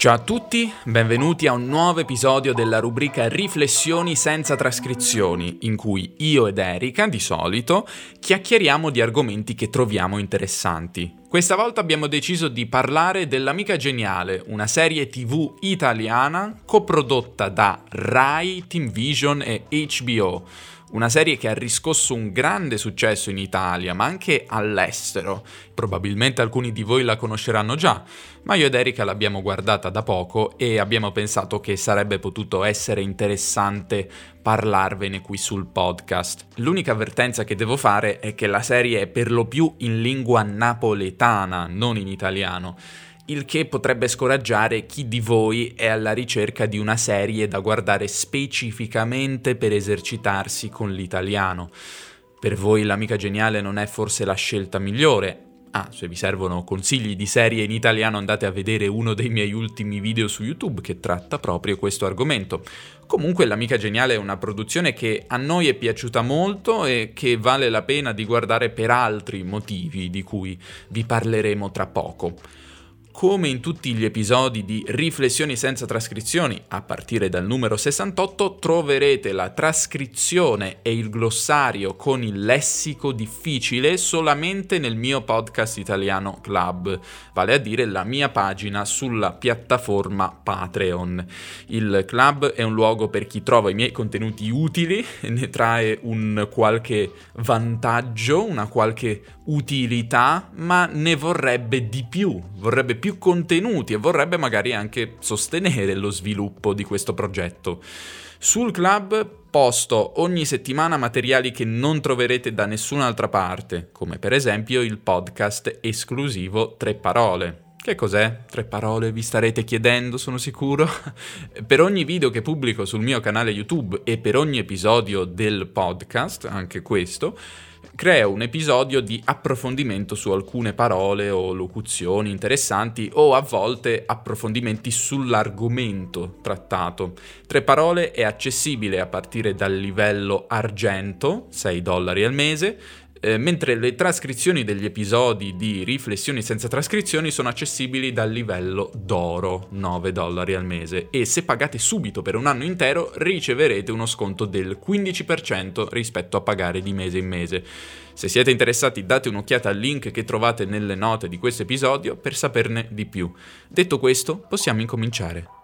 Ciao a tutti, benvenuti a un nuovo episodio della rubrica Riflessioni senza trascrizioni, in cui io ed Erika, di solito, chiacchieriamo di argomenti che troviamo interessanti. Questa volta abbiamo deciso di parlare dell'Amica Geniale, una serie tv italiana coprodotta da Rai, Team Vision e HBO una serie che ha riscosso un grande successo in Italia, ma anche all'estero. Probabilmente alcuni di voi la conosceranno già, ma io ed Erika l'abbiamo guardata da poco e abbiamo pensato che sarebbe potuto essere interessante parlarvene qui sul podcast. L'unica avvertenza che devo fare è che la serie è per lo più in lingua napoletana, non in italiano il che potrebbe scoraggiare chi di voi è alla ricerca di una serie da guardare specificamente per esercitarsi con l'italiano. Per voi l'amica geniale non è forse la scelta migliore. Ah, se vi servono consigli di serie in italiano andate a vedere uno dei miei ultimi video su YouTube che tratta proprio questo argomento. Comunque l'amica geniale è una produzione che a noi è piaciuta molto e che vale la pena di guardare per altri motivi di cui vi parleremo tra poco. Come in tutti gli episodi di Riflessioni senza trascrizioni, a partire dal numero 68, troverete la trascrizione e il glossario con il lessico difficile solamente nel mio podcast italiano Club, vale a dire la mia pagina sulla piattaforma Patreon. Il Club è un luogo per chi trova i miei contenuti utili, ne trae un qualche vantaggio, una qualche utilità, ma ne vorrebbe di più, vorrebbe più contenuti e vorrebbe magari anche sostenere lo sviluppo di questo progetto. Sul club posto ogni settimana materiali che non troverete da nessun'altra parte, come per esempio il podcast esclusivo Tre Parole. Che cos'è? Tre parole vi starete chiedendo, sono sicuro. per ogni video che pubblico sul mio canale YouTube e per ogni episodio del podcast, anche questo, creo un episodio di approfondimento su alcune parole o locuzioni interessanti o a volte approfondimenti sull'argomento trattato. Tre parole è accessibile a partire dal livello argento, 6 dollari al mese, eh, mentre le trascrizioni degli episodi di Riflessioni senza trascrizioni sono accessibili dal livello d'oro, 9 dollari al mese, e se pagate subito per un anno intero riceverete uno sconto del 15% rispetto a pagare di mese in mese. Se siete interessati date un'occhiata al link che trovate nelle note di questo episodio per saperne di più. Detto questo, possiamo incominciare.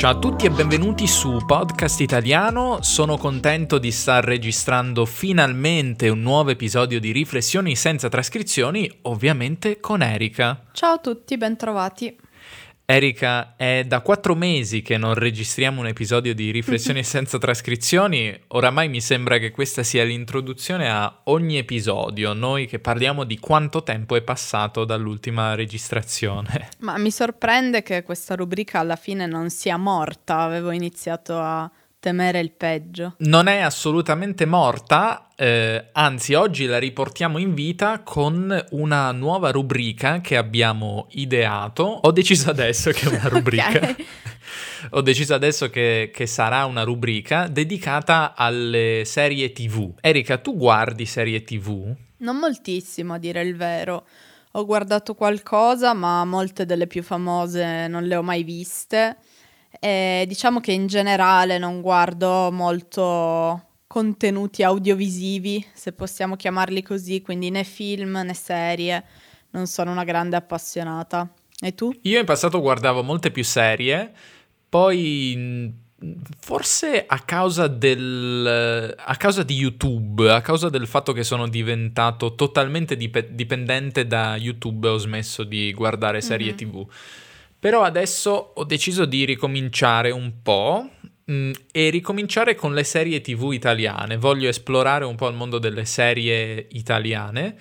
Ciao a tutti e benvenuti su Podcast Italiano. Sono contento di star registrando finalmente un nuovo episodio di Riflessioni senza trascrizioni, ovviamente con Erika. Ciao a tutti, bentrovati. Erika, è da quattro mesi che non registriamo un episodio di Riflessioni senza trascrizioni. Oramai mi sembra che questa sia l'introduzione a ogni episodio, noi che parliamo di quanto tempo è passato dall'ultima registrazione. Ma mi sorprende che questa rubrica alla fine non sia morta, avevo iniziato a temere il peggio. Non è assolutamente morta, eh, anzi oggi la riportiamo in vita con una nuova rubrica che abbiamo ideato. Ho deciso adesso che è una rubrica. Ho deciso adesso che, che, sarà una rubrica dedicata alle serie TV. Erika, tu guardi serie TV? Non moltissimo, a dire il vero. Ho guardato qualcosa, ma molte delle più famose non le ho mai viste. E diciamo che in generale non guardo molto contenuti audiovisivi, se possiamo chiamarli così, quindi né film né serie, non sono una grande appassionata. E tu? Io in passato guardavo molte più serie, poi forse a causa del a causa di YouTube, a causa del fatto che sono diventato totalmente dip- dipendente da YouTube, ho smesso di guardare serie mm-hmm. TV. Però adesso ho deciso di ricominciare un po' mm, e ricominciare con le serie TV italiane. Voglio esplorare un po' il mondo delle serie italiane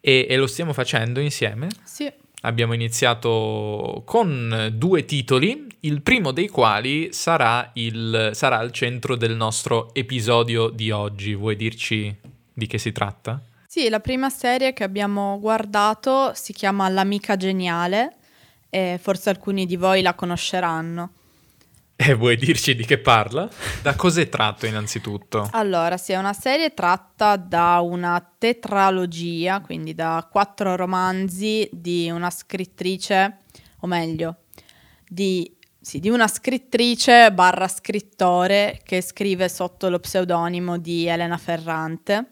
e, e lo stiamo facendo insieme. Sì. Abbiamo iniziato con due titoli, il primo dei quali sarà, il, sarà al centro del nostro episodio di oggi. Vuoi dirci di che si tratta? Sì, la prima serie che abbiamo guardato si chiama L'amica geniale e forse alcuni di voi la conosceranno. E vuoi dirci di che parla? Da cos'è tratto innanzitutto? Allora, sì, è una serie tratta da una tetralogia, quindi da quattro romanzi di una scrittrice, o meglio, di, sì, di una scrittrice barra scrittore che scrive sotto lo pseudonimo di Elena Ferrante.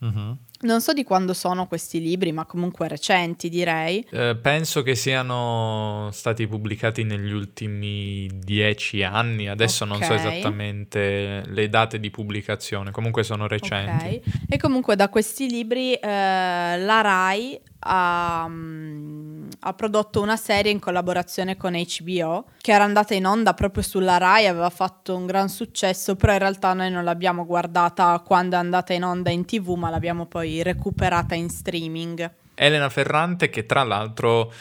Uh-huh. Non so di quando sono questi libri, ma comunque recenti direi. Eh, penso che siano stati pubblicati negli ultimi dieci anni, adesso okay. non so esattamente le date di pubblicazione, comunque sono recenti. Okay. E comunque da questi libri eh, la RAI ha, um, ha, prodotto una serie in collaborazione con HBO che era andata in onda proprio sulla Rai, aveva fatto un gran successo, però in realtà noi non l'abbiamo guardata quando è andata in onda in tv, ma l'abbiamo poi recuperata in streaming. Elena Ferrante che tra l'altro,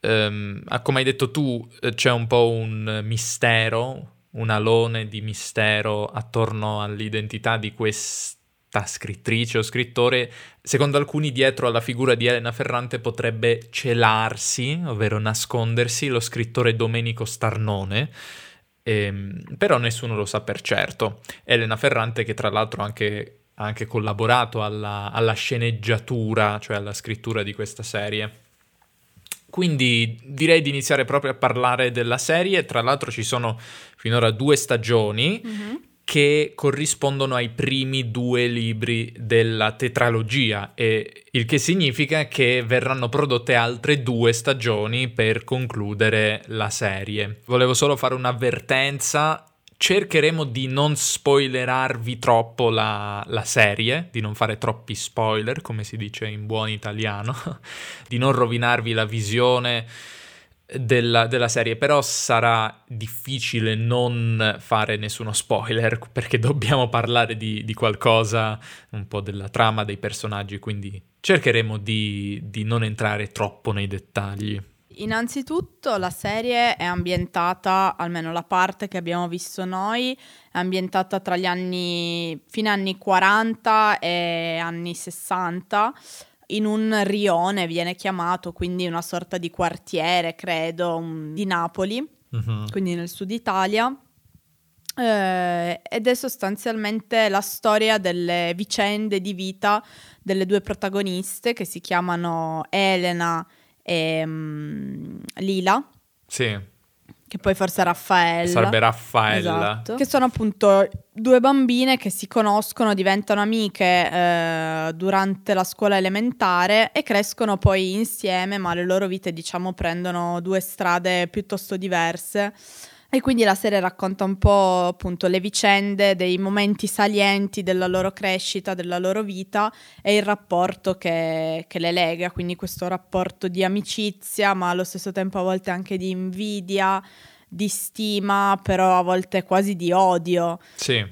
um, come hai detto tu, eh, c'è un po' un mistero, un alone di mistero attorno all'identità di questa scrittrice o scrittore, secondo alcuni dietro alla figura di Elena Ferrante potrebbe celarsi, ovvero nascondersi, lo scrittore Domenico Starnone, ehm, però nessuno lo sa per certo. Elena Ferrante che tra l'altro anche, ha anche collaborato alla, alla sceneggiatura, cioè alla scrittura di questa serie. Quindi direi di iniziare proprio a parlare della serie, tra l'altro ci sono finora due stagioni mm-hmm che corrispondono ai primi due libri della tetralogia, il che significa che verranno prodotte altre due stagioni per concludere la serie. Volevo solo fare un'avvertenza. Cercheremo di non spoilerarvi troppo la, la serie, di non fare troppi spoiler, come si dice in buon italiano, di non rovinarvi la visione della, della, serie, però sarà difficile non fare nessuno spoiler perché dobbiamo parlare di, di qualcosa, un po' della trama dei personaggi, quindi cercheremo di, di non entrare troppo nei dettagli. Innanzitutto la serie è ambientata, almeno la parte che abbiamo visto noi, è ambientata tra gli anni, fine anni 40 e anni 60 in un rione viene chiamato, quindi una sorta di quartiere, credo, um, di Napoli, uh-huh. quindi nel sud Italia. Eh, ed è sostanzialmente la storia delle vicende di vita delle due protagoniste che si chiamano Elena e um, Lila. Sì che poi forse è Raffaella. Sarebbe Raffaella. Esatto. Che sono appunto due bambine che si conoscono, diventano amiche eh, durante la scuola elementare e crescono poi insieme, ma le loro vite diciamo prendono due strade piuttosto diverse. E quindi la serie racconta un po' appunto le vicende, dei momenti salienti della loro crescita, della loro vita e il rapporto che, che, le lega, quindi questo rapporto di amicizia, ma allo stesso tempo a volte anche di invidia, di stima, però a volte quasi di odio. Sì.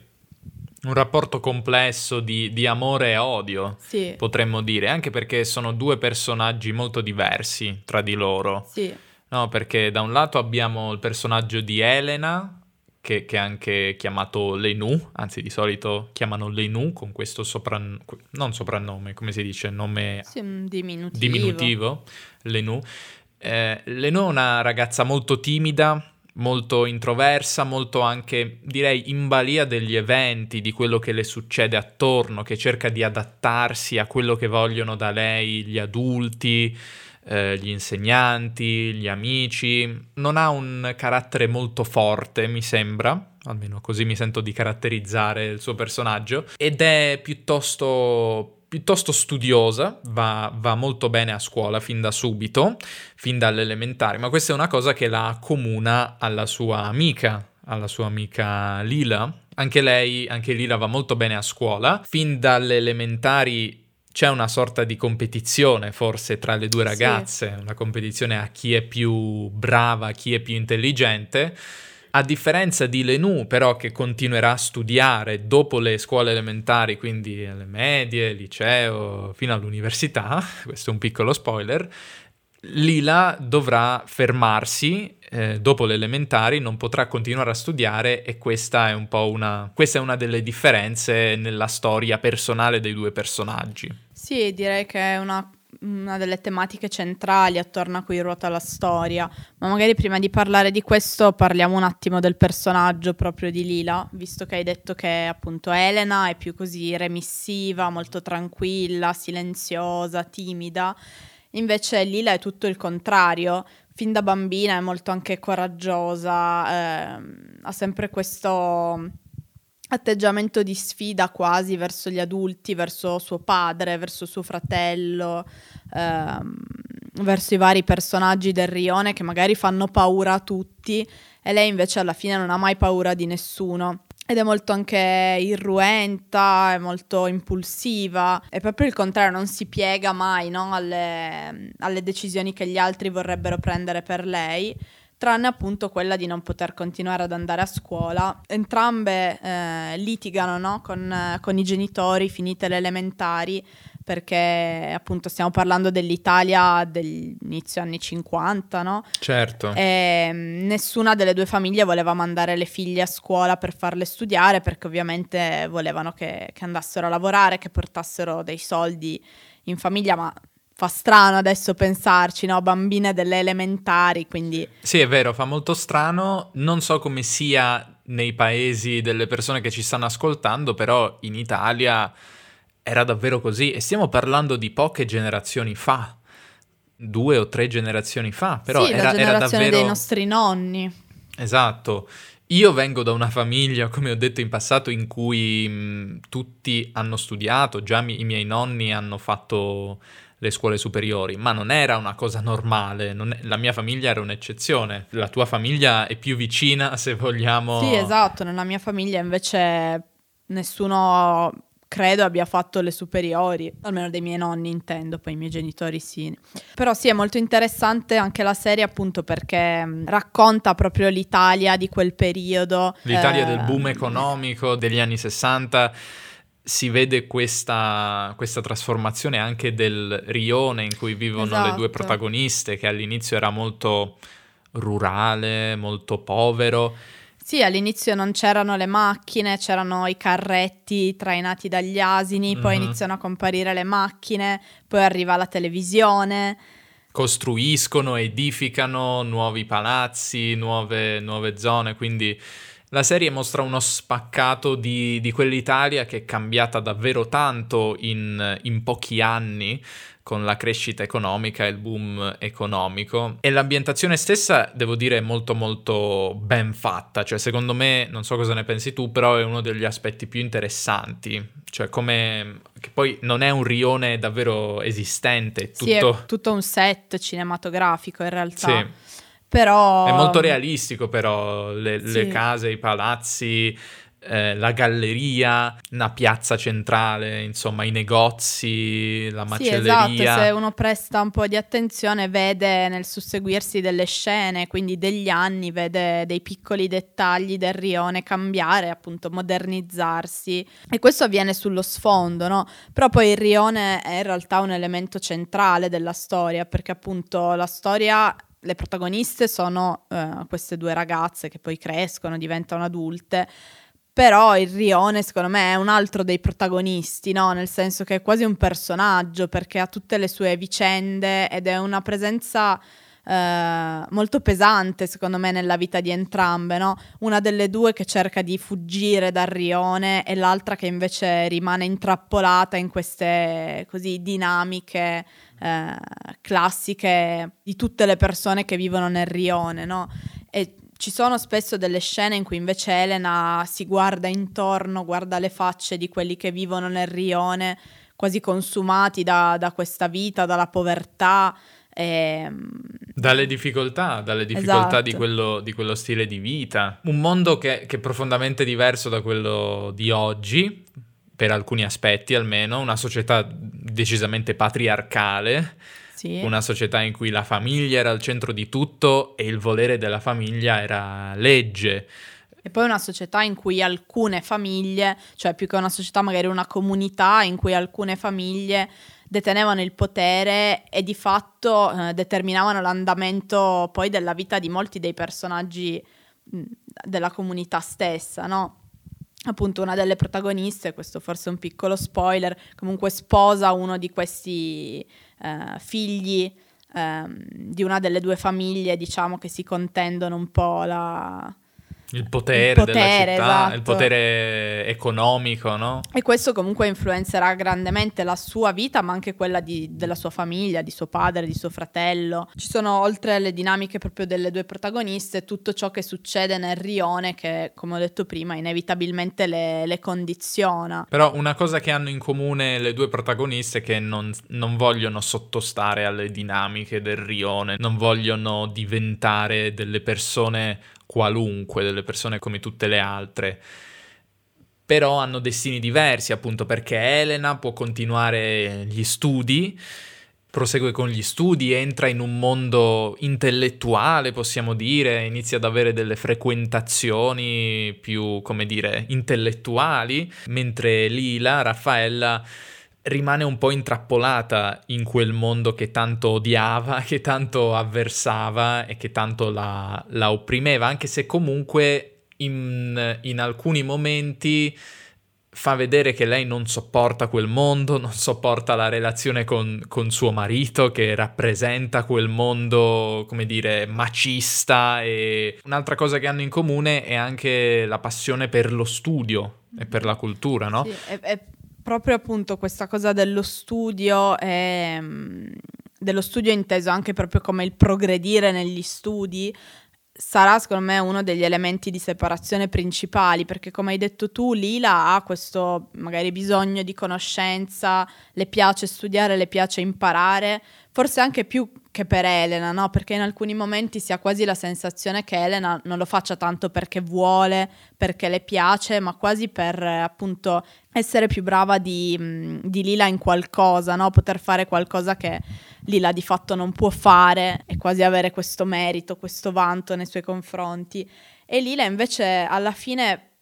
Un rapporto complesso di, di amore e odio, sì. potremmo dire, anche perché sono due personaggi molto diversi tra di loro. Sì No, perché da un lato abbiamo il personaggio di Elena, che, che, è anche chiamato Lenu, anzi di solito chiamano Lenu con questo soprannome, non soprannome, come si dice, nome sì, diminutivo. diminutivo, Lenu. Eh, Lenu è una ragazza molto timida, molto introversa, molto anche, direi, in balia degli eventi, di quello che le succede attorno, che cerca di adattarsi a quello che vogliono da lei gli adulti eh, gli insegnanti, gli amici. Non ha un carattere molto forte, mi sembra, almeno così mi sento di caratterizzare il suo personaggio, ed è piuttosto piuttosto studiosa, va, va, molto bene a scuola fin da subito, fin dall'elementare, ma questa è una cosa che la accomuna alla sua amica, alla sua amica Lila. Anche lei, anche Lila va molto bene a scuola, fin dalle elementari c'è una sorta di competizione forse tra le due ragazze, sì. una competizione a chi è più brava, chi è più intelligente. A differenza di Lenu, però, che continuerà a studiare dopo le scuole elementari, quindi alle medie, liceo, fino all'università, questo è un piccolo spoiler, Lila dovrà fermarsi eh, dopo le elementari, non potrà continuare a studiare e questa è un po' una, questa è una delle differenze nella storia personale dei due personaggi. Sì, direi che è una una delle tematiche centrali attorno a cui ruota la storia, ma magari prima di parlare di questo parliamo un attimo del personaggio proprio di Lila, visto che hai detto che appunto Elena è più così remissiva, molto tranquilla, silenziosa, timida, invece Lila è tutto il contrario, fin da bambina è molto anche coraggiosa, eh, ha sempre questo atteggiamento di sfida quasi verso gli adulti, verso suo padre, verso suo fratello, ehm, verso i vari personaggi del rione che magari fanno paura a tutti e lei invece alla fine non ha mai paura di nessuno. Ed è molto anche irruenta, è molto impulsiva, è proprio il contrario, non si piega mai no? alle, alle decisioni che gli altri vorrebbero prendere per lei tranne appunto quella di non poter continuare ad andare a scuola. Entrambe eh, litigano no? con, eh, con, i genitori finite le elementari perché appunto stiamo parlando dell'Italia dell'inizio anni 50, no? Certo. E mm, nessuna delle due famiglie voleva mandare le figlie a scuola per farle studiare perché ovviamente volevano che, che andassero a lavorare, che portassero dei soldi in famiglia, ma fa strano adesso pensarci, no? Bambine delle elementari, quindi... Sì, è vero, fa molto strano. Non so come sia nei paesi delle persone che ci stanno ascoltando, però in Italia era davvero così. E stiamo parlando di poche generazioni fa, due o tre generazioni fa, però sì, era, era davvero... dei nostri nonni. Esatto. Io vengo da una famiglia, come ho detto in passato, in cui mh, tutti hanno studiato, già mi- i miei nonni hanno fatto le scuole superiori, ma non era una cosa normale, è, la mia famiglia era un'eccezione, la tua famiglia è più vicina se vogliamo... Sì, esatto, nella mia famiglia invece nessuno credo abbia fatto le superiori, almeno dei miei nonni intendo, poi i miei genitori sì. Però sì, è molto interessante anche la serie appunto perché mm, racconta proprio l'Italia di quel periodo. L'Italia eh... del boom economico degli anni 60 si vede questa, questa, trasformazione anche del rione in cui vivono esatto. le due esatto. protagoniste, che all'inizio era molto rurale, molto povero. Sì, all'inizio non c'erano le macchine, c'erano i carretti trainati dagli asini, mm-hmm. poi iniziano a comparire le macchine, poi arriva la televisione. Costruiscono, edificano nuovi palazzi, nuove, nuove zone, quindi la serie mostra uno spaccato di, di quell'Italia che è cambiata davvero tanto in, in pochi anni con la crescita economica e il boom economico. E l'ambientazione stessa devo dire è molto molto ben fatta. Cioè secondo me non so cosa ne pensi tu però è uno degli aspetti più interessanti. Cioè come che poi non è un rione davvero esistente è tutto, sì, è tutto un set cinematografico in realtà. Sì però... È molto realistico però, le, sì. le case, i palazzi, eh, la galleria, una piazza centrale, insomma i negozi, la macelleria. Sì, esatto, se uno presta un po' di attenzione vede nel susseguirsi delle scene, quindi degli anni, vede dei piccoli dettagli del rione cambiare, appunto modernizzarsi e questo avviene sullo sfondo, no? Però poi il rione è in realtà un elemento centrale della storia perché appunto la storia le protagoniste sono uh, queste due ragazze che poi crescono, diventano adulte, però il Rione secondo me è un altro dei protagonisti, no? nel senso che è quasi un personaggio perché ha tutte le sue vicende ed è una presenza eh, molto pesante secondo me nella vita di entrambe, no? una delle due che cerca di fuggire dal Rione e l'altra che invece rimane intrappolata in queste così dinamiche eh, classiche di tutte le persone che vivono nel rione, no? E ci sono spesso delle scene in cui invece Elena si guarda intorno, guarda le facce di quelli che vivono nel rione, quasi consumati da, da questa vita, dalla povertà. E... Ehm, dalle difficoltà, dalle difficoltà esatto. di, quello, di, quello, stile di vita. Un mondo che, che è profondamente diverso da quello di oggi, per alcuni aspetti almeno, una società decisamente patriarcale, sì. una società in cui la famiglia era al centro di tutto e il volere della famiglia era legge. E poi una società in cui alcune famiglie, cioè più che una società, magari una comunità in cui alcune famiglie detenevano il potere e di fatto eh, determinavano l'andamento poi della vita di molti dei personaggi mh, della comunità stessa, no? appunto una delle protagoniste, questo forse è un piccolo spoiler, comunque sposa uno di questi eh, figli ehm, di una delle due famiglie, diciamo, che si contendono un po' la, il potere, il potere della città, esatto. il potere economico, no? E questo comunque influenzerà grandemente la sua vita, ma anche quella di, della sua famiglia, di suo padre, di suo fratello. Ci sono, oltre alle dinamiche proprio delle due protagoniste, tutto ciò che succede nel rione che, come ho detto prima, inevitabilmente le, le condiziona. Però una cosa che hanno in comune le due protagoniste è che non, non vogliono sottostare alle dinamiche del rione, non vogliono diventare delle persone qualunque, delle persone come tutte le altre. Però hanno destini diversi, appunto perché Elena può continuare gli studi, prosegue con gli studi, entra in un mondo intellettuale, possiamo dire, inizia ad avere delle frequentazioni più, come dire, intellettuali, mentre Lila, Raffaella, rimane un po' intrappolata in quel mondo che tanto odiava, che tanto avversava e che tanto la, la opprimeva, anche se comunque in, in, alcuni momenti fa vedere che lei non sopporta quel mondo, non sopporta la relazione con, con suo marito che rappresenta quel mondo, come dire, macista e un'altra cosa che hanno in comune è anche la passione per lo studio e per la cultura, no? Sì, è, è proprio appunto questa cosa dello studio, e, mm, dello studio inteso anche proprio come il progredire negli studi, sarà secondo me uno degli elementi di separazione principali, perché come hai detto tu, Lila ha questo magari bisogno di conoscenza, le piace studiare, le piace imparare, forse anche più che per Elena, no? Perché in alcuni momenti si ha quasi la sensazione che Elena non lo faccia tanto perché vuole, perché le piace, ma quasi per appunto essere più brava di, di Lila in qualcosa, no? Poter fare qualcosa che Lila di fatto non può fare e quasi avere questo merito, questo vanto nei suoi confronti. E Lila invece alla fine,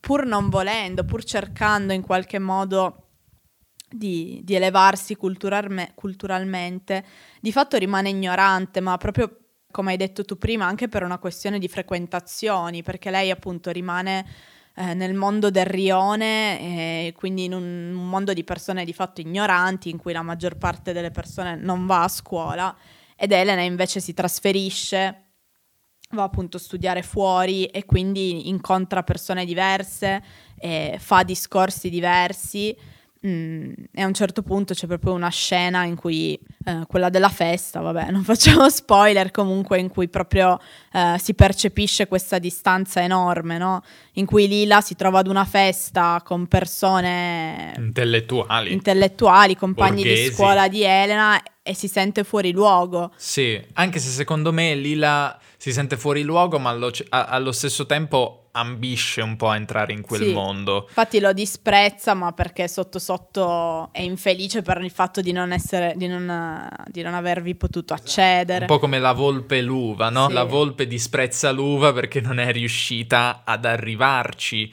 pur non volendo, pur cercando in qualche modo di, di elevarsi culturalme, culturalmente, di fatto rimane ignorante, ma proprio come hai detto tu prima, anche per una questione di frequentazioni, perché lei appunto rimane eh, nel mondo del rione, e quindi in un, un, mondo di persone di fatto ignoranti, in cui la maggior parte delle persone non va a scuola, ed Elena invece si trasferisce, va appunto a studiare fuori e quindi incontra persone diverse, fa discorsi diversi Mm, e a un certo punto c'è proprio una scena in cui eh, quella della festa, vabbè, non facciamo spoiler, comunque in cui proprio eh, si percepisce questa distanza enorme, no? In cui Lila si trova ad una festa con persone intellettuali, intellettuali compagni Borghesi. di scuola di Elena e si sente fuori luogo. Sì, anche se secondo me Lila si sente fuori luogo, ma allo, allo stesso tempo ambisce un po' a entrare in quel sì, mondo. Infatti lo disprezza, ma perché sotto sotto è infelice per il fatto di non, essere, di non, di non avervi potuto accedere. Un po' come la volpe l'uva, no? Sì. La volpe disprezza l'uva perché non è riuscita ad arrivarci.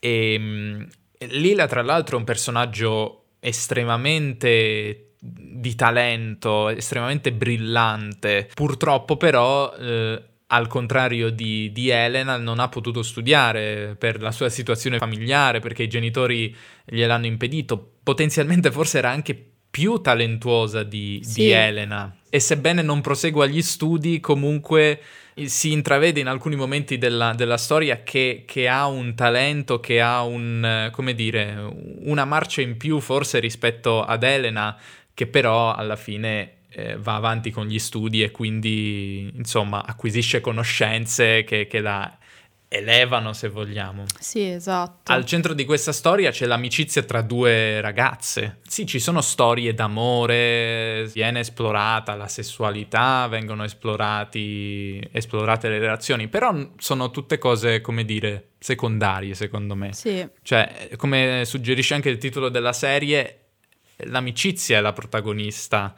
E um, Lila, tra l'altro, è un personaggio estremamente di talento, estremamente brillante. Purtroppo, però. Eh, al contrario di, di, Elena, non ha potuto studiare per la sua situazione familiare, perché i genitori gliel'hanno impedito. Potenzialmente forse era anche più talentuosa di, sì. di Elena. E sebbene non prosegua gli studi, comunque si intravede in alcuni momenti della, della storia che, che, ha un talento, che ha un, come dire, una marcia in più forse rispetto ad Elena, che però alla fine eh, va avanti con gli studi e quindi insomma acquisisce conoscenze che, che la elevano se vogliamo. Sì, esatto. Al centro di questa storia c'è l'amicizia tra due ragazze. Sì, ci sono storie d'amore, viene esplorata la sessualità, vengono esplorati, esplorate le relazioni, però sono tutte cose, come dire, secondarie secondo me. Sì. Cioè, come suggerisce anche il titolo della serie, l'amicizia è la protagonista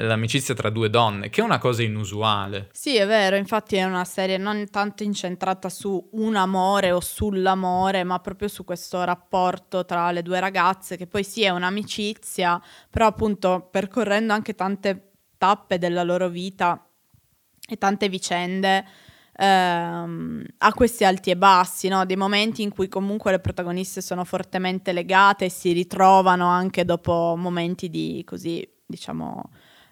l'amicizia tra due donne, che è una cosa inusuale. Sì, è vero, infatti è una serie non tanto incentrata su un amore o sull'amore, ma proprio su questo rapporto tra le due ragazze, che poi sì è un'amicizia, però appunto percorrendo anche tante tappe della loro vita e tante vicende, ehm, ha questi alti e bassi, no? dei momenti in cui comunque le protagoniste sono fortemente legate e si ritrovano anche dopo momenti di così diciamo,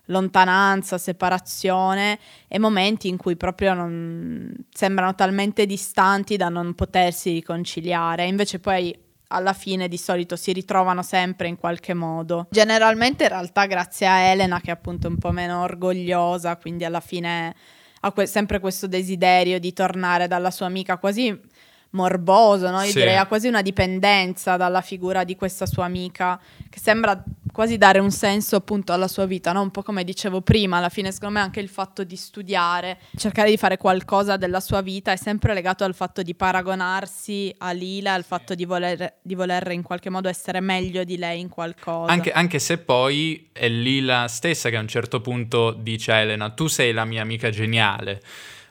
lontananza, separazione e momenti in cui proprio non, sembrano talmente distanti da non potersi riconciliare. Invece poi alla fine di solito si ritrovano sempre in qualche modo. Generalmente in realtà grazie a Elena che è appunto un po' meno orgogliosa, quindi alla fine ha que- sempre questo desiderio di tornare dalla sua amica quasi morboso, no? Io sì. direi ha quasi una dipendenza dalla figura di questa sua amica che sembra quasi dare un senso appunto alla sua vita, no? un po' come dicevo prima, alla fine secondo me anche il fatto di studiare, cercare di fare qualcosa della sua vita è sempre legato al fatto di paragonarsi a Lila, al fatto di voler, di voler in qualche modo essere meglio di lei in qualcosa. Anche, anche se poi è Lila stessa che a un certo punto dice a Elena, tu sei la mia amica geniale.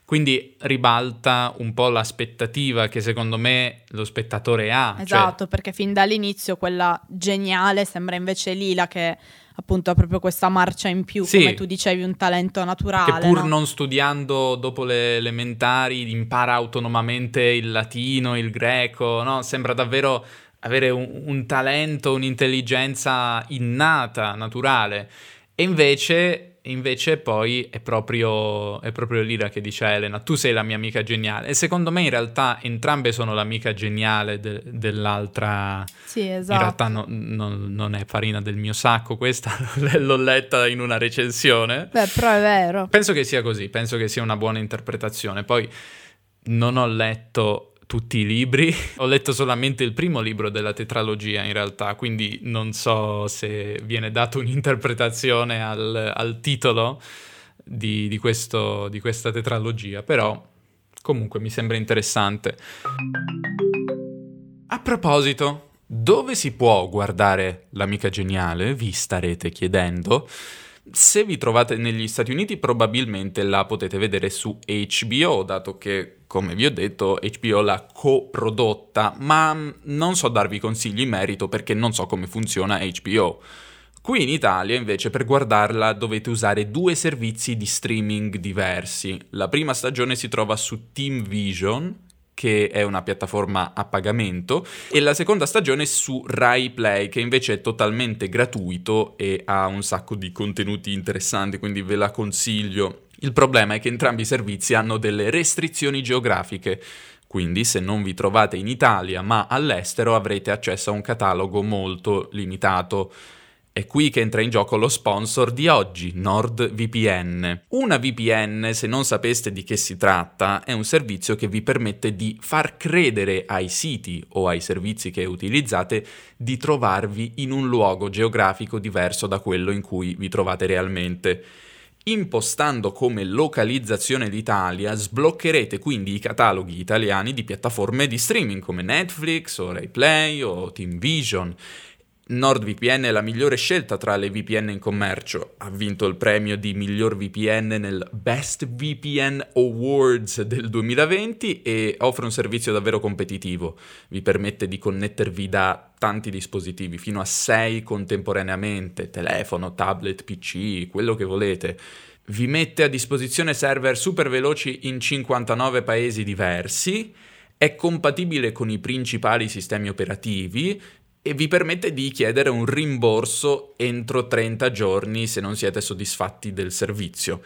Quindi ribalta un po' l'aspettativa che secondo me lo spettatore ha. Cioè esatto, cioè... perché fin dall'inizio quella geniale sembra invece Lila che appunto ha proprio questa marcia in più, sì, come tu dicevi, un talento naturale. Che pur no? non studiando dopo le elementari impara autonomamente il latino, il greco, no? Sembra davvero avere un, un talento, un'intelligenza innata, naturale. E invece invece poi è proprio, è proprio Lira che dice a Elena, tu sei la mia amica geniale. E secondo me in realtà entrambe sono l'amica geniale de- dell'altra. Sì, esatto. In realtà no, no, non è farina del mio sacco questa, l'ho letta in una recensione. Beh, però è vero. Penso che sia così, penso che sia una buona interpretazione. Poi non ho letto tutti i libri. Ho letto solamente il primo libro della tetralogia in realtà, quindi non so se viene data un'interpretazione al, al titolo di, di, questo, di questa tetralogia, però comunque mi sembra interessante. A proposito, dove si può guardare l'amica geniale? Vi starete chiedendo. Se vi trovate negli Stati Uniti probabilmente la potete vedere su HBO, dato che, come vi ho detto, HBO l'ha coprodotta, ma non so darvi consigli in merito perché non so come funziona HBO. Qui in Italia invece per guardarla dovete usare due servizi di streaming diversi. La prima stagione si trova su Team Vision, che è una piattaforma a pagamento, e la seconda stagione su Rai Play, che invece è totalmente gratuito e ha un sacco di contenuti interessanti, quindi ve la consiglio. Il problema è che entrambi i servizi hanno delle restrizioni geografiche, quindi se non vi trovate in Italia ma all'estero avrete accesso a un catalogo molto limitato. È qui che entra in gioco lo sponsor di oggi, NordVPN. Una VPN, se non sapeste di che si tratta, è un servizio che vi permette di far credere ai siti o ai servizi che utilizzate di trovarvi in un luogo geografico diverso da quello in cui vi trovate realmente. Impostando come localizzazione l'Italia, sbloccherete quindi i cataloghi italiani di piattaforme di streaming come Netflix o RayPlay o TeamVision NordVPN è la migliore scelta tra le VPN in commercio. Ha vinto il premio di miglior VPN nel Best VPN Awards del 2020 e offre un servizio davvero competitivo. Vi permette di connettervi da tanti dispositivi, fino a 6 contemporaneamente, telefono, tablet, PC, quello che volete. Vi mette a disposizione server super veloci in 59 paesi diversi è compatibile con i principali sistemi operativi e vi permette di chiedere un rimborso entro 30 giorni se non siete soddisfatti del servizio.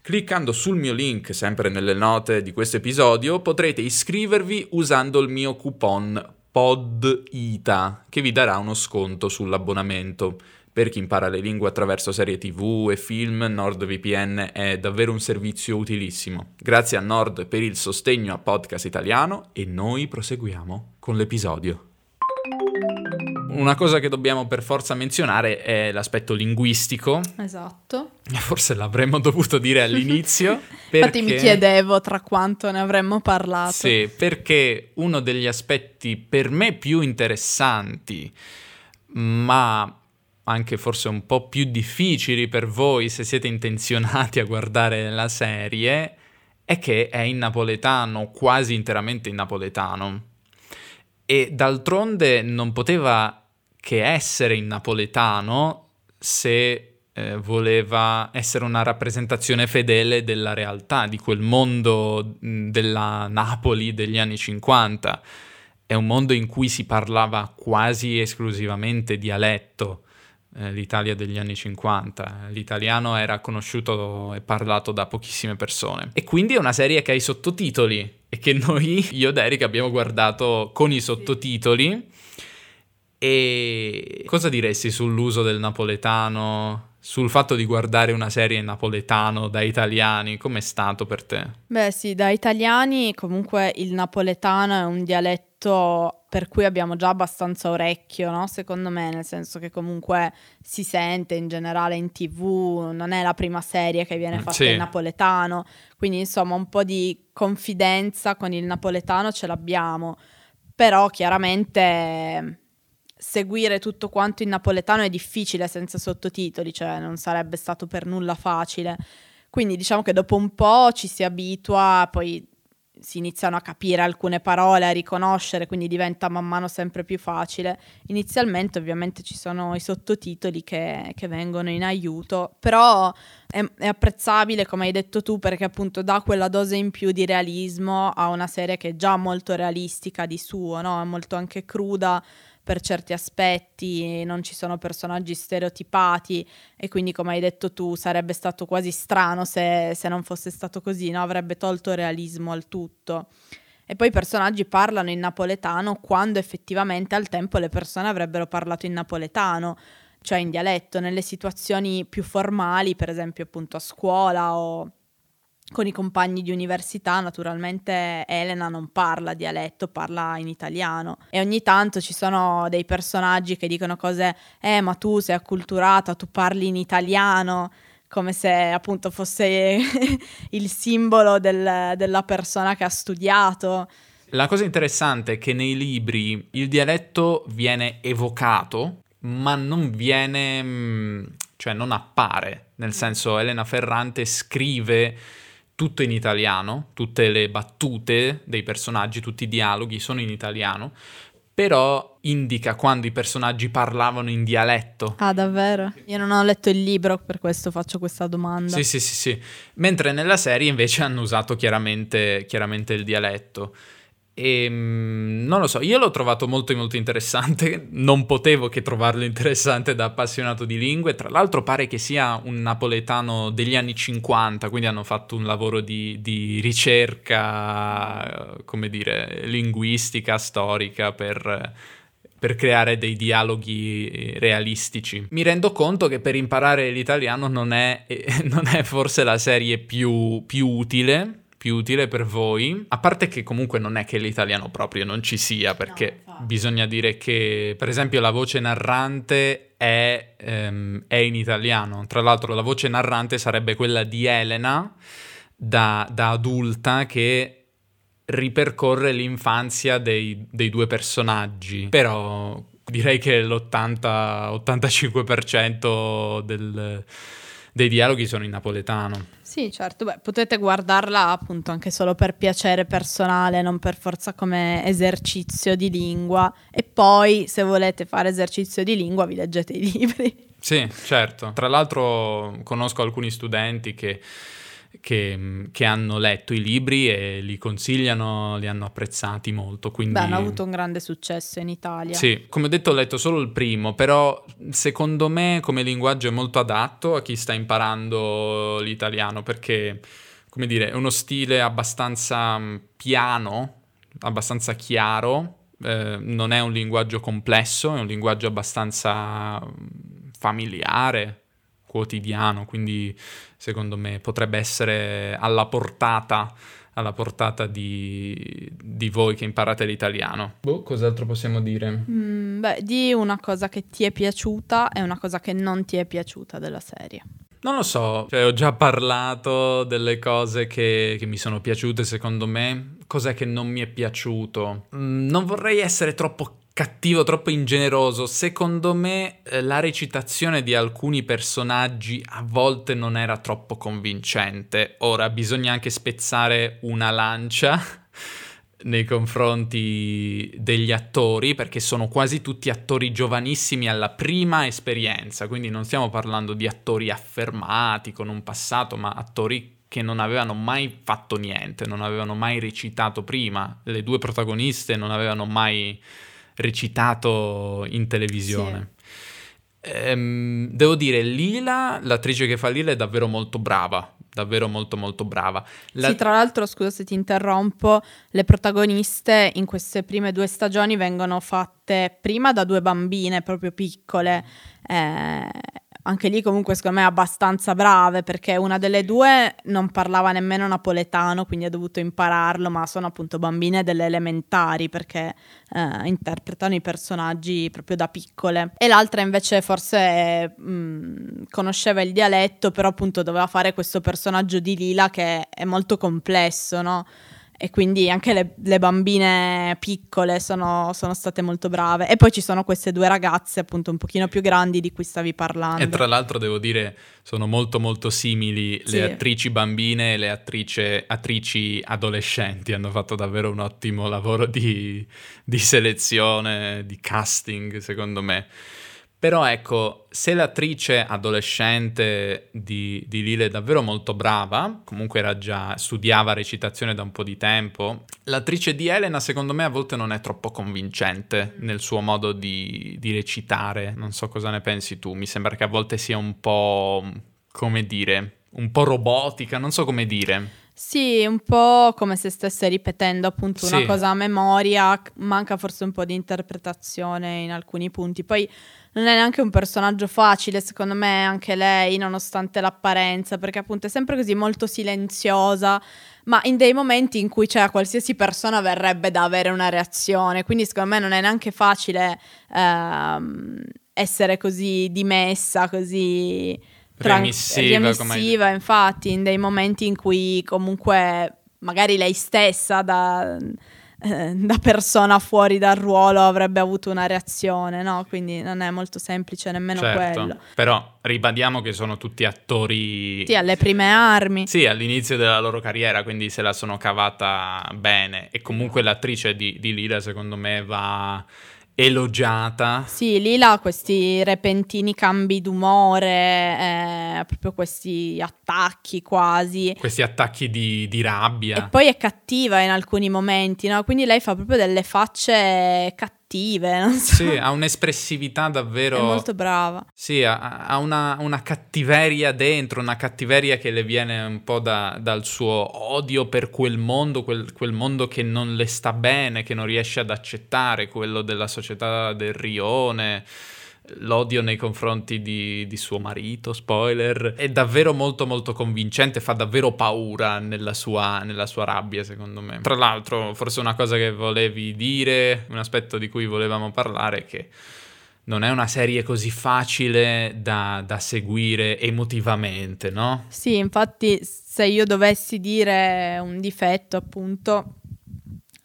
Cliccando sul mio link, sempre nelle note di questo episodio, potrete iscrivervi usando il mio coupon PODITA, che vi darà uno sconto sull'abbonamento. Per chi impara le lingue attraverso serie tv e film, NordVPN è davvero un servizio utilissimo. Grazie a Nord per il sostegno a podcast italiano e noi proseguiamo con l'episodio una cosa che dobbiamo per forza menzionare è l'aspetto linguistico. Esatto. Forse l'avremmo dovuto dire all'inizio. perché... Infatti mi chiedevo tra quanto ne avremmo parlato. Sì, perché uno degli aspetti per me più interessanti, ma anche forse un po' più difficili per voi se siete intenzionati a guardare la serie, è che è in napoletano, quasi interamente in napoletano. E d'altronde non poteva che essere in napoletano se eh, voleva essere una rappresentazione fedele della realtà, di quel mondo della Napoli degli anni 50. È un mondo in cui si parlava quasi esclusivamente dialetto, eh, l'Italia degli anni 50. L'italiano era conosciuto e parlato da pochissime persone. E quindi è una serie che ha i sottotitoli e che noi, io ed Eric, abbiamo guardato con i sottotitoli. E cosa diresti sull'uso del napoletano? Sul fatto di guardare una serie in napoletano da italiani, com'è stato per te? Beh sì, da italiani comunque il napoletano è un dialetto per cui abbiamo già abbastanza orecchio, no? Secondo me, nel senso che comunque si sente in generale in tv, non è la prima serie che viene mm, fatta sì. in napoletano, quindi insomma un po' di confidenza con il napoletano ce l'abbiamo, però chiaramente seguire tutto quanto in napoletano è difficile senza sottotitoli, cioè non sarebbe stato per nulla facile. Quindi diciamo che dopo un po' ci si abitua, poi si iniziano a capire alcune parole, a riconoscere, quindi diventa man mano sempre più facile. Inizialmente ovviamente ci sono i sottotitoli che, che vengono in aiuto, però è, è, apprezzabile, come hai detto tu, perché appunto dà quella dose in più di realismo a una serie che è già molto realistica di suo, no? è molto anche cruda per certi aspetti, non ci sono personaggi stereotipati e quindi come hai detto tu sarebbe stato quasi strano se, se non fosse stato così, no? avrebbe tolto realismo al tutto. E poi i personaggi parlano in napoletano quando effettivamente al tempo le persone avrebbero parlato in napoletano, cioè in dialetto, nelle situazioni più formali, per esempio appunto a scuola o con i compagni di università, naturalmente Elena non parla dialetto, parla in italiano e ogni tanto ci sono dei personaggi che dicono cose, eh ma tu sei acculturata, tu parli in italiano, come se appunto fosse il simbolo del, della persona che ha studiato. La cosa interessante è che nei libri il dialetto viene evocato, ma non viene, mm, cioè non appare, nel senso Elena Ferrante scrive tutto in italiano, tutte le battute dei personaggi, tutti i dialoghi sono in italiano, però indica quando i personaggi parlavano in dialetto. Ah, davvero? Io non ho letto il libro, per questo faccio questa domanda. Sì, sì, sì, sì. Mentre nella serie invece hanno usato chiaramente, chiaramente il dialetto. E ehm, non lo so, io l'ho trovato molto molto interessante, non potevo che trovarlo interessante da appassionato di lingue, tra l'altro pare che sia un napoletano degli anni 50, quindi hanno fatto un lavoro di, di ricerca, come dire, linguistica, storica per, per creare dei dialoghi realistici. Mi rendo conto che per imparare l'italiano non è, non è forse la serie più, più utile, più utile per voi, a parte che comunque non è che l'italiano proprio non ci sia, perché no, bisogna dire che per esempio la voce narrante è, ehm, è, in italiano, tra l'altro la voce narrante sarebbe quella di Elena da, da adulta che ripercorre l'infanzia dei, dei due personaggi, però direi che l'80-85% del dei dialoghi sono in napoletano. Sì, certo, Beh, potete guardarla appunto anche solo per piacere personale, non per forza come esercizio di lingua e poi se volete fare esercizio di lingua vi leggete i libri. Sì, certo. Tra l'altro conosco alcuni studenti che che, che, hanno letto i libri e li consigliano, li hanno apprezzati molto. Quindi... Beh, hanno avuto un grande successo in Italia. Sì, come ho detto ho letto solo il primo, però secondo me come linguaggio è molto adatto a chi sta imparando l'italiano perché, come dire, è uno stile abbastanza mm, piano, abbastanza chiaro, eh, non è un linguaggio complesso, è un linguaggio abbastanza mm, familiare, quotidiano, quindi secondo me potrebbe essere alla portata, alla portata di, di voi che imparate l'italiano. Boh, cos'altro possiamo dire? Mm, beh, di una cosa che ti è piaciuta e una cosa che non ti è piaciuta della serie. Non lo so, cioè, ho già parlato delle cose che, che, mi sono piaciute secondo me. Cos'è che non mi è piaciuto? Mm, non vorrei essere troppo cattivo, troppo ingeneroso. Secondo me eh, la recitazione di alcuni personaggi a volte non era troppo convincente. Ora bisogna anche spezzare una lancia nei confronti degli attori perché sono quasi tutti attori giovanissimi alla prima esperienza, quindi non stiamo parlando di attori affermati con un passato, ma attori che non avevano mai fatto niente, non avevano mai recitato prima, le due protagoniste non avevano mai recitato in televisione. Sì. Ehm, devo dire, Lila, l'attrice che fa Lila è davvero molto brava, davvero molto molto brava. La... Sì, tra l'altro, scusa se ti interrompo, le protagoniste in queste prime due stagioni vengono fatte prima da due bambine proprio piccole. Eh, anche lì comunque secondo me abbastanza brave perché una delle due non parlava nemmeno napoletano, quindi ha dovuto impararlo, ma sono appunto bambine delle elementari perché eh, interpretano i personaggi proprio da piccole. E l'altra invece forse mh, mm, conosceva il dialetto, però appunto doveva fare questo personaggio di Lila che è molto complesso, no? E quindi anche le, le bambine piccole sono, sono, state molto brave. E poi ci sono queste due ragazze, appunto, un pochino più grandi di cui stavi parlando. E tra l'altro devo dire, sono molto molto simili le attrici bambine e le attrice, attrici adolescenti. Hanno fatto davvero un ottimo lavoro di, di selezione, di casting, secondo me. Però ecco, se l'attrice adolescente di, di Lille è davvero molto brava, comunque era già, studiava recitazione da un po' di tempo, l'attrice di Elena secondo me a volte non è troppo convincente nel suo modo di, di recitare, non so cosa ne pensi tu, mi sembra che a volte sia un po', come dire, un po' robotica, non so come dire. Sì, un po' come se stesse ripetendo appunto una cosa a memoria, manca forse un po' di interpretazione in alcuni punti. Poi non è neanche un personaggio facile, secondo me, anche lei, nonostante l'apparenza, perché appunto è sempre così molto silenziosa, ma in dei momenti in cui c'è cioè, qualsiasi persona verrebbe da avere una reazione, quindi secondo me non è neanche facile ehm, essere così dimessa, così remissiva, remissiva infatti, in dei momenti in cui comunque magari lei stessa da eh, da persona fuori dal ruolo avrebbe avuto una reazione, no? Quindi non è molto semplice nemmeno certo, quello. Però ribadiamo che sono tutti attori... Sì, alle prime armi. Sì, all'inizio della loro carriera, quindi se la sono cavata bene. E comunque l'attrice di, di Lila secondo me va elogiata. Sì, Lila ha questi repentini cambi d'umore, eh, proprio questi attacchi quasi. Questi attacchi di, di, rabbia. E poi è cattiva in alcuni momenti, no? Quindi lei fa proprio delle facce cattive cattive. Non so. Sì, ha un'espressività davvero... È molto brava. Sì, ha, ha una, una, cattiveria dentro, una cattiveria che le viene un po' da, dal suo odio per quel mondo, quel, quel, mondo che non le sta bene, che non riesce ad accettare, quello della società del rione l'odio nei confronti di, di, suo marito, spoiler, è davvero molto molto convincente, fa davvero paura nella sua, nella sua, rabbia secondo me. Tra l'altro forse una cosa che volevi dire, un aspetto di cui volevamo parlare è che non è una serie così facile da, da seguire emotivamente, no? Sì, infatti se io dovessi dire un difetto appunto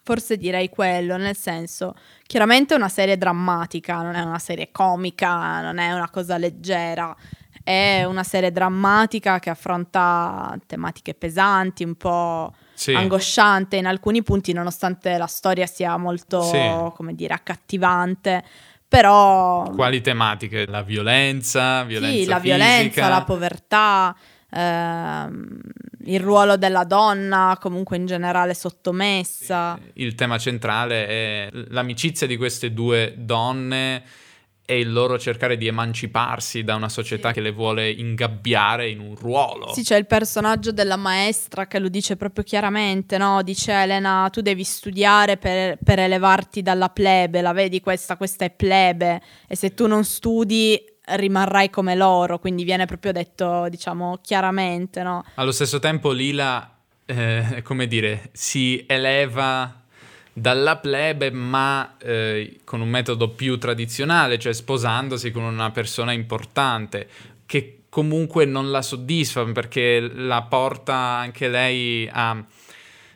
Forse direi quello, nel senso, chiaramente è una serie drammatica, non è una serie comica, non è una cosa leggera, è una serie drammatica che affronta tematiche pesanti, un po' sì. angosciante in alcuni punti, nonostante la storia sia molto, sì. come dire, accattivante. Però... Quali tematiche? La violenza, violenza Sì, la fisica. violenza, la povertà, ehm, il ruolo della donna comunque in generale sottomessa. Il tema centrale è l'amicizia di queste due donne e il loro cercare di emanciparsi da una società sì. che le vuole ingabbiare in un ruolo. Sì, c'è il personaggio della maestra che lo dice proprio chiaramente, no? Dice Elena, tu devi studiare per, per elevarti dalla plebe, la vedi questa? Questa è plebe e se tu non studi rimarrai come loro, quindi viene proprio detto, diciamo, chiaramente, no? Allo stesso tempo Lila, eh, come dire, si eleva dalla plebe, ma eh, con un metodo più tradizionale, cioè sposandosi con una persona importante, che comunque non la soddisfa perché la porta anche lei a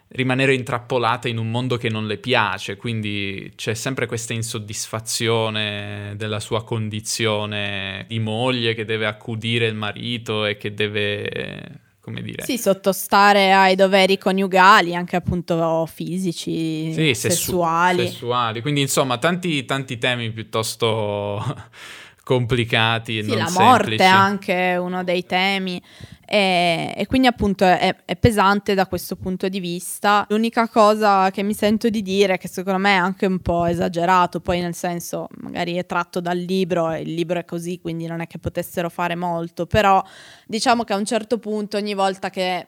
rimanere intrappolata in un mondo che non le piace, quindi c'è sempre questa insoddisfazione della sua condizione di moglie che deve accudire il marito e che deve come dire. Sì, sottostare ai doveri coniugali, anche appunto fisici, sì, sessuali. Sessu- sessuali. Quindi insomma tanti, tanti temi piuttosto complicati e sì, non la semplici. morte è anche uno dei temi. E, e, quindi appunto è, è, pesante da questo punto di vista. L'unica cosa che mi sento di dire, che secondo me è anche un po' esagerato, poi nel senso magari è tratto dal libro e il libro è così, quindi non è che potessero fare molto, però diciamo che a un certo punto ogni volta che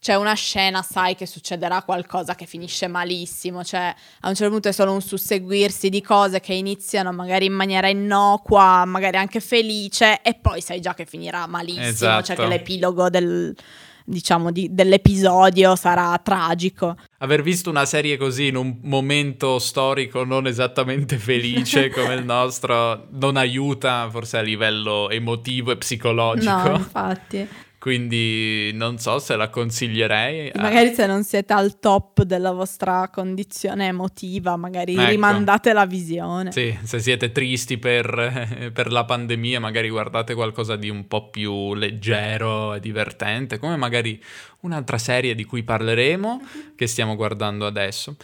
c'è una scena, sai che succederà qualcosa che finisce malissimo, cioè a un certo punto è solo un susseguirsi di cose che iniziano magari in maniera innocua, magari anche felice e poi sai già che finirà malissimo, esatto. cioè che l'epilogo del, diciamo, di, dell'episodio sarà tragico. Aver visto una serie così in un momento storico non esattamente felice come il nostro non aiuta forse a livello emotivo e psicologico. No, infatti. Quindi non so se la consiglierei. Magari se non siete al top della vostra condizione emotiva, magari ecco. rimandate la visione. Sì, se siete tristi per, per, la pandemia, magari guardate qualcosa di un po' più leggero e divertente, come magari un'altra serie di cui parleremo, che stiamo guardando adesso.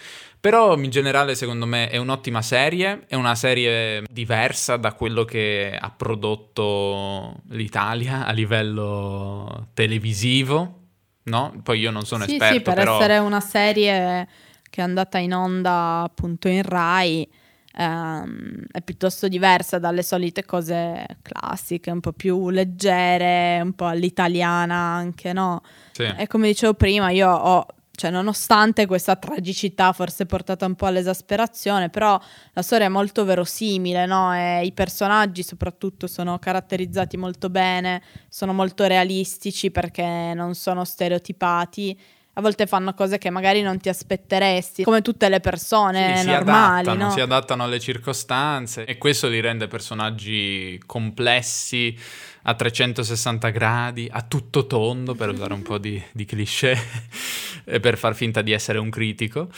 Però in generale secondo me è un'ottima serie, è una serie diversa da quello che ha prodotto l'Italia a livello televisivo, no? Poi io non sono sì, esperto, Sì, per però... essere una serie che è andata in onda appunto in Rai ehm, è piuttosto diversa dalle solite cose classiche, un po' più leggere, un po' all'italiana anche, no? Sì. E come dicevo prima, io ho cioè nonostante questa tragicità forse portata un po' all'esasperazione, però la storia è molto verosimile, no? E i personaggi soprattutto sono caratterizzati molto bene, sono molto realistici perché non sono stereotipati. A volte fanno cose che magari non ti aspetteresti, come tutte le persone sì, normali. Si adattano, no? si adattano alle circostanze e questo li rende personaggi complessi a 360 gradi, a tutto tondo, per usare un po' di, di cliché, e per far finta di essere un critico.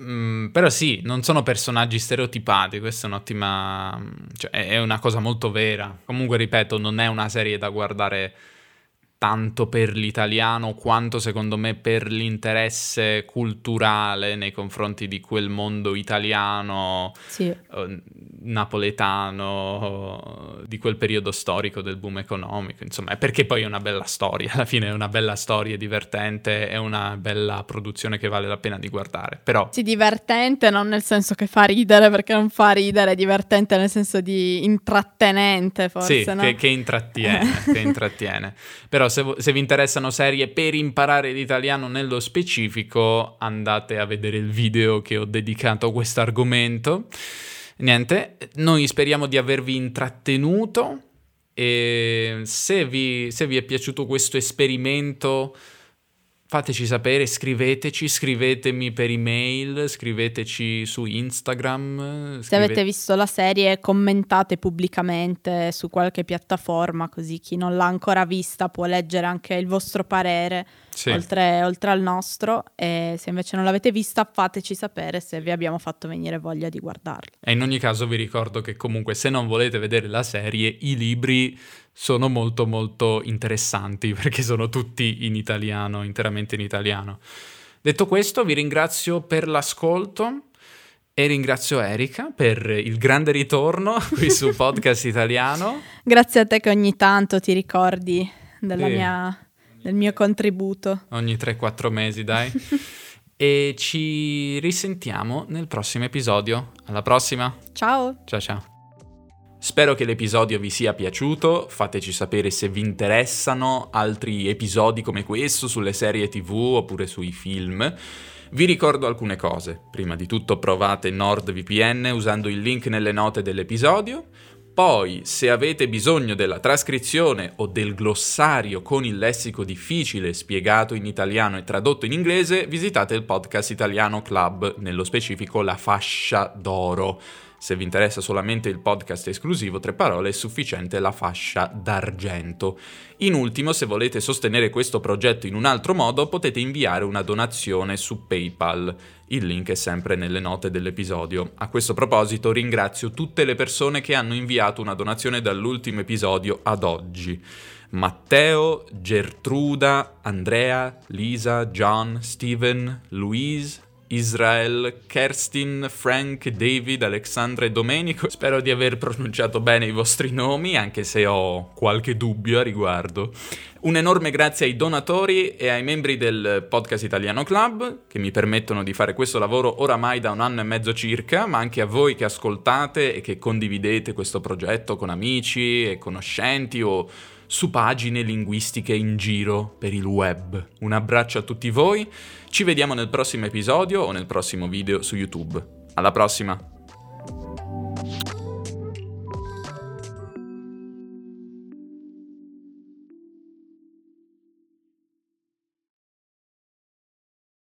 Mm, però sì, non sono personaggi stereotipati, questa è un'ottima... cioè è una cosa molto vera. Comunque, ripeto, non è una serie da guardare tanto per l'italiano quanto secondo me per l'interesse culturale nei confronti di quel mondo italiano, sì. eh, napoletano, di quel periodo storico del boom economico, insomma, è perché poi è una bella storia, alla fine è una bella storia, divertente, è una bella produzione che vale la pena di guardare, però... Sì, divertente non nel senso che fa ridere, perché non fa ridere, è divertente nel senso di intrattenente forse, Sì, no? che, che intrattiene, che intrattiene. Però se, se, vi interessano serie per imparare l'italiano nello specifico, andate a vedere il video che ho dedicato a questo argomento. Niente, noi speriamo di avervi intrattenuto e se vi, se vi è piaciuto questo esperimento fateci sapere, scriveteci, scrivetemi per email, scriveteci su Instagram. Se avete visto la serie, commentate pubblicamente su qualche piattaforma, così chi non l'ha ancora vista può leggere anche il vostro parere, sì. oltre, oltre, al nostro. E se invece non l'avete vista, fateci sapere se vi abbiamo fatto venire voglia di guardarla. E in ogni caso vi ricordo che comunque se non volete vedere la serie, i libri sono molto molto interessanti perché sono tutti in italiano, interamente in italiano. Detto questo, vi ringrazio per l'ascolto e ringrazio Erika per il grande ritorno qui su Podcast Italiano. Grazie a te che ogni tanto ti ricordi della mia, del mio contributo. Ogni 3-4 mesi, dai. e ci risentiamo nel prossimo episodio. Alla prossima. Ciao. Ciao ciao. Spero che l'episodio vi sia piaciuto, fateci sapere se vi interessano altri episodi come questo sulle serie tv oppure sui film. Vi ricordo alcune cose. Prima di tutto provate NordVPN usando il link nelle note dell'episodio. Poi, se avete bisogno della trascrizione o del glossario con il lessico difficile spiegato in italiano e tradotto in inglese, visitate il podcast Italiano Club, nello specifico la fascia d'oro. Se vi interessa solamente il podcast esclusivo, tre parole, è sufficiente la fascia d'argento. In ultimo, se volete sostenere questo progetto in un altro modo, potete inviare una donazione su PayPal. Il link è sempre nelle note dell'episodio. A questo proposito ringrazio tutte le persone che hanno inviato una donazione dall'ultimo episodio ad oggi. Matteo, Gertruda, Andrea, Lisa, John, Steven, Louise, Israel, Kerstin, Frank, David, Alexandra e Domenico. Spero di aver pronunciato bene i vostri nomi, anche se ho qualche dubbio a riguardo. Un enorme grazie ai donatori e ai membri del Podcast Italiano Club, che mi permettono di fare questo lavoro oramai da un anno e mezzo circa, ma anche a voi che ascoltate e che condividete questo progetto con amici e conoscenti o su pagine linguistiche in giro per il web. Un abbraccio a tutti voi, ci vediamo nel prossimo episodio o nel prossimo video su YouTube. Alla prossima!